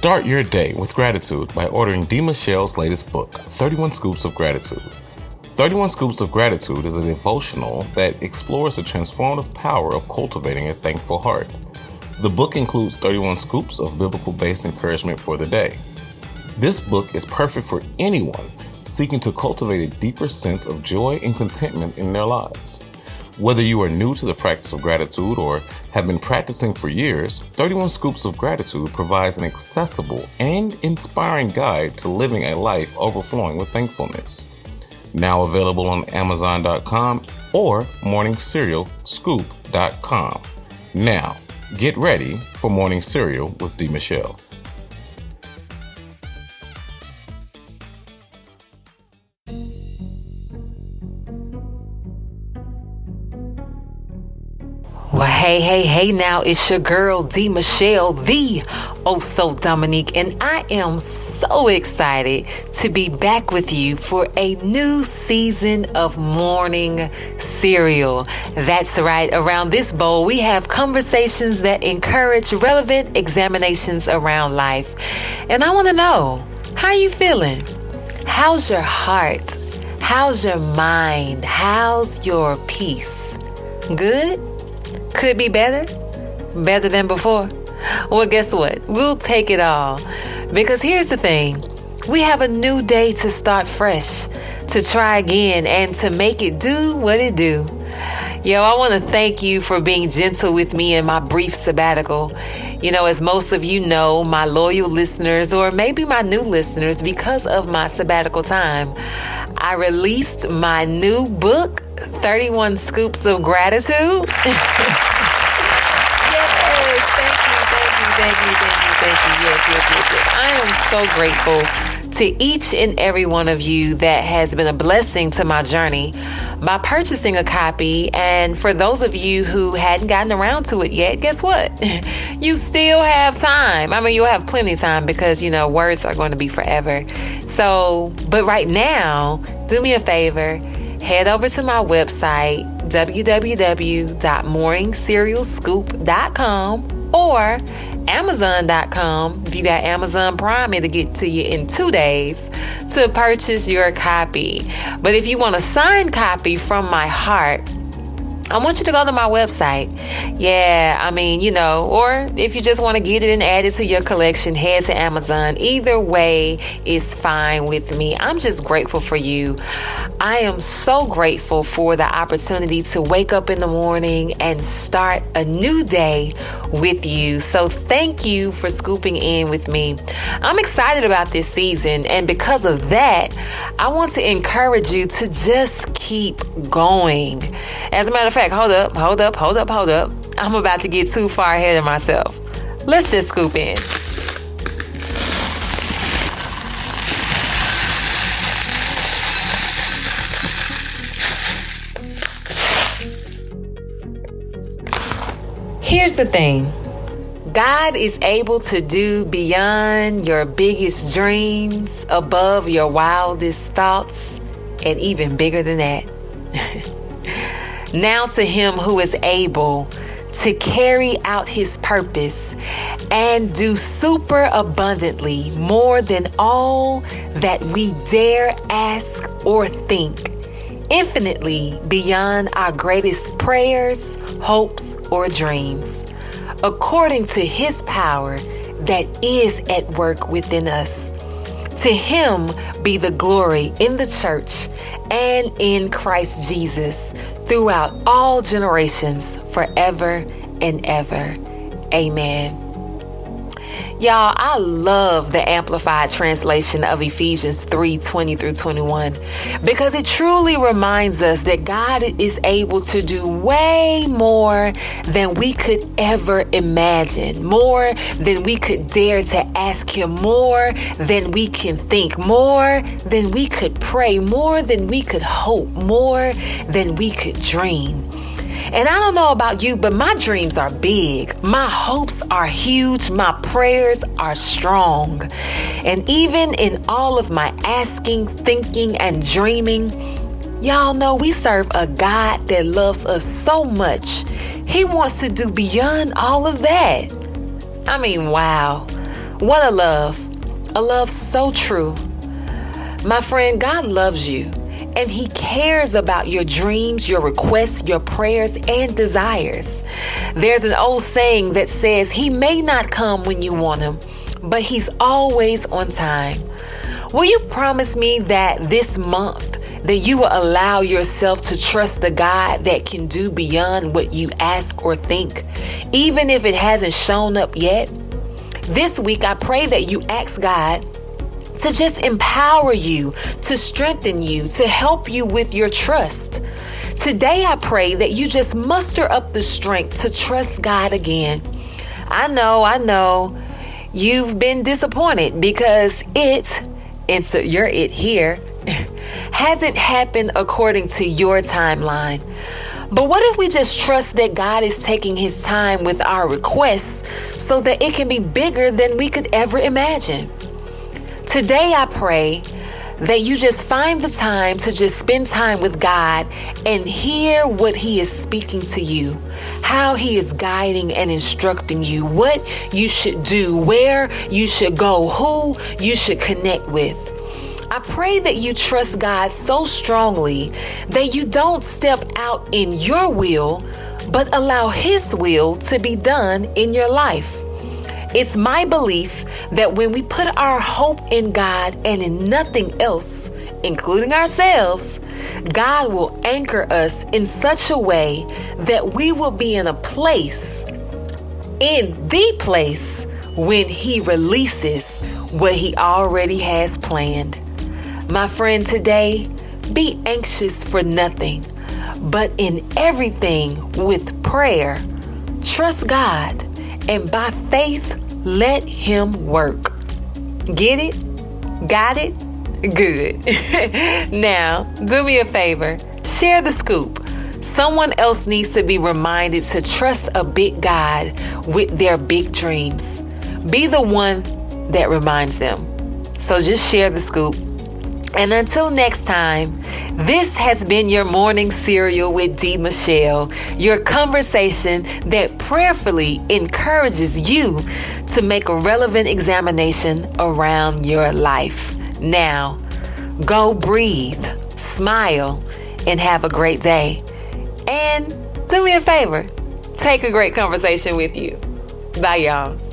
Start your day with gratitude by ordering D. Michelle's latest book, 31 Scoops of Gratitude. 31 Scoops of Gratitude is a devotional that explores the transformative power of cultivating a thankful heart. The book includes 31 scoops of biblical based encouragement for the day. This book is perfect for anyone seeking to cultivate a deeper sense of joy and contentment in their lives. Whether you are new to the practice of gratitude or have been practicing for years, 31 Scoops of Gratitude provides an accessible and inspiring guide to living a life overflowing with thankfulness. Now available on Amazon.com or MorningCerealScoop.com. Now, get ready for Morning Cereal with D. Michelle. Hey, hey, hey, now it's your girl, D. Michelle, the Oh So Dominique, and I am so excited to be back with you for a new season of Morning Cereal. That's right, around this bowl, we have conversations that encourage relevant examinations around life. And I want to know, how you feeling? How's your heart? How's your mind? How's your peace? Good? Could be better? Better than before? Well, guess what? We'll take it all. Because here's the thing we have a new day to start fresh, to try again, and to make it do what it do. Yo, I want to thank you for being gentle with me in my brief sabbatical. You know, as most of you know, my loyal listeners, or maybe my new listeners, because of my sabbatical time, I released my new book, 31 Scoops of Gratitude. thank you, thank you, thank you. Yes, yes, yes, yes. I am so grateful to each and every one of you that has been a blessing to my journey by purchasing a copy. And for those of you who hadn't gotten around to it yet, guess what? you still have time. I mean, you'll have plenty of time because, you know, words are going to be forever. So, but right now, do me a favor head over to my website, www.morningcerealscoop.com or Amazon.com. If you got Amazon Prime, it'll get to you in two days to purchase your copy. But if you want a signed copy from my heart, I want you to go to my website. Yeah, I mean, you know, or if you just want to get it and add it to your collection, head to Amazon. Either way is fine with me. I'm just grateful for you. I am so grateful for the opportunity to wake up in the morning and start a new day with you. So thank you for scooping in with me. I'm excited about this season, and because of that, I want to encourage you to just keep going. As a matter of fact, hold up, hold up, hold up, hold up. I'm about to get too far ahead of myself. Let's just scoop in. Here's the thing God is able to do beyond your biggest dreams, above your wildest thoughts, and even bigger than that. now, to Him who is able to carry out His purpose and do super abundantly more than all that we dare ask or think infinitely beyond our greatest prayers, hopes, or dreams, according to His power that is at work within us. To Him be the glory in the church and in Christ Jesus throughout all generations, forever and ever. Amen. Y'all, I love the amplified translation of Ephesians 3 20 through 21 because it truly reminds us that God is able to do way more than we could ever imagine, more than we could dare to ask Him, more than we can think, more than we could pray, more than we could hope, more than we could dream. And I don't know about you, but my dreams are big. My hopes are huge. My prayers are strong. And even in all of my asking, thinking, and dreaming, y'all know we serve a God that loves us so much. He wants to do beyond all of that. I mean, wow. What a love. A love so true. My friend, God loves you and He cares about your dreams, your requests, your prayers, and desires. There's an old saying that says, He may not come when you want Him, but He's always on time. Will you promise me that this month, that you will allow yourself to trust the God that can do beyond what you ask or think, even if it hasn't shown up yet. This week, I pray that you ask God to just empower you, to strengthen you, to help you with your trust. Today, I pray that you just muster up the strength to trust God again. I know, I know you've been disappointed because it, insert your it here, hasn't happened according to your timeline. But what if we just trust that God is taking his time with our requests so that it can be bigger than we could ever imagine? Today, I pray that you just find the time to just spend time with God and hear what He is speaking to you, how He is guiding and instructing you, what you should do, where you should go, who you should connect with. I pray that you trust God so strongly that you don't step out in your will, but allow His will to be done in your life. It's my belief that when we put our hope in God and in nothing else, including ourselves, God will anchor us in such a way that we will be in a place, in the place, when He releases what He already has planned. My friend, today, be anxious for nothing, but in everything with prayer, trust God, and by faith, let Him work. Get it? Got it? Good. now, do me a favor share the scoop. Someone else needs to be reminded to trust a big God with their big dreams. Be the one that reminds them. So just share the scoop and until next time, this has been your morning cereal with D. Michelle, your conversation that prayerfully encourages you to make a relevant examination around your life. Now, go breathe, smile, and have a great day. And do me a favor take a great conversation with you. Bye, y'all.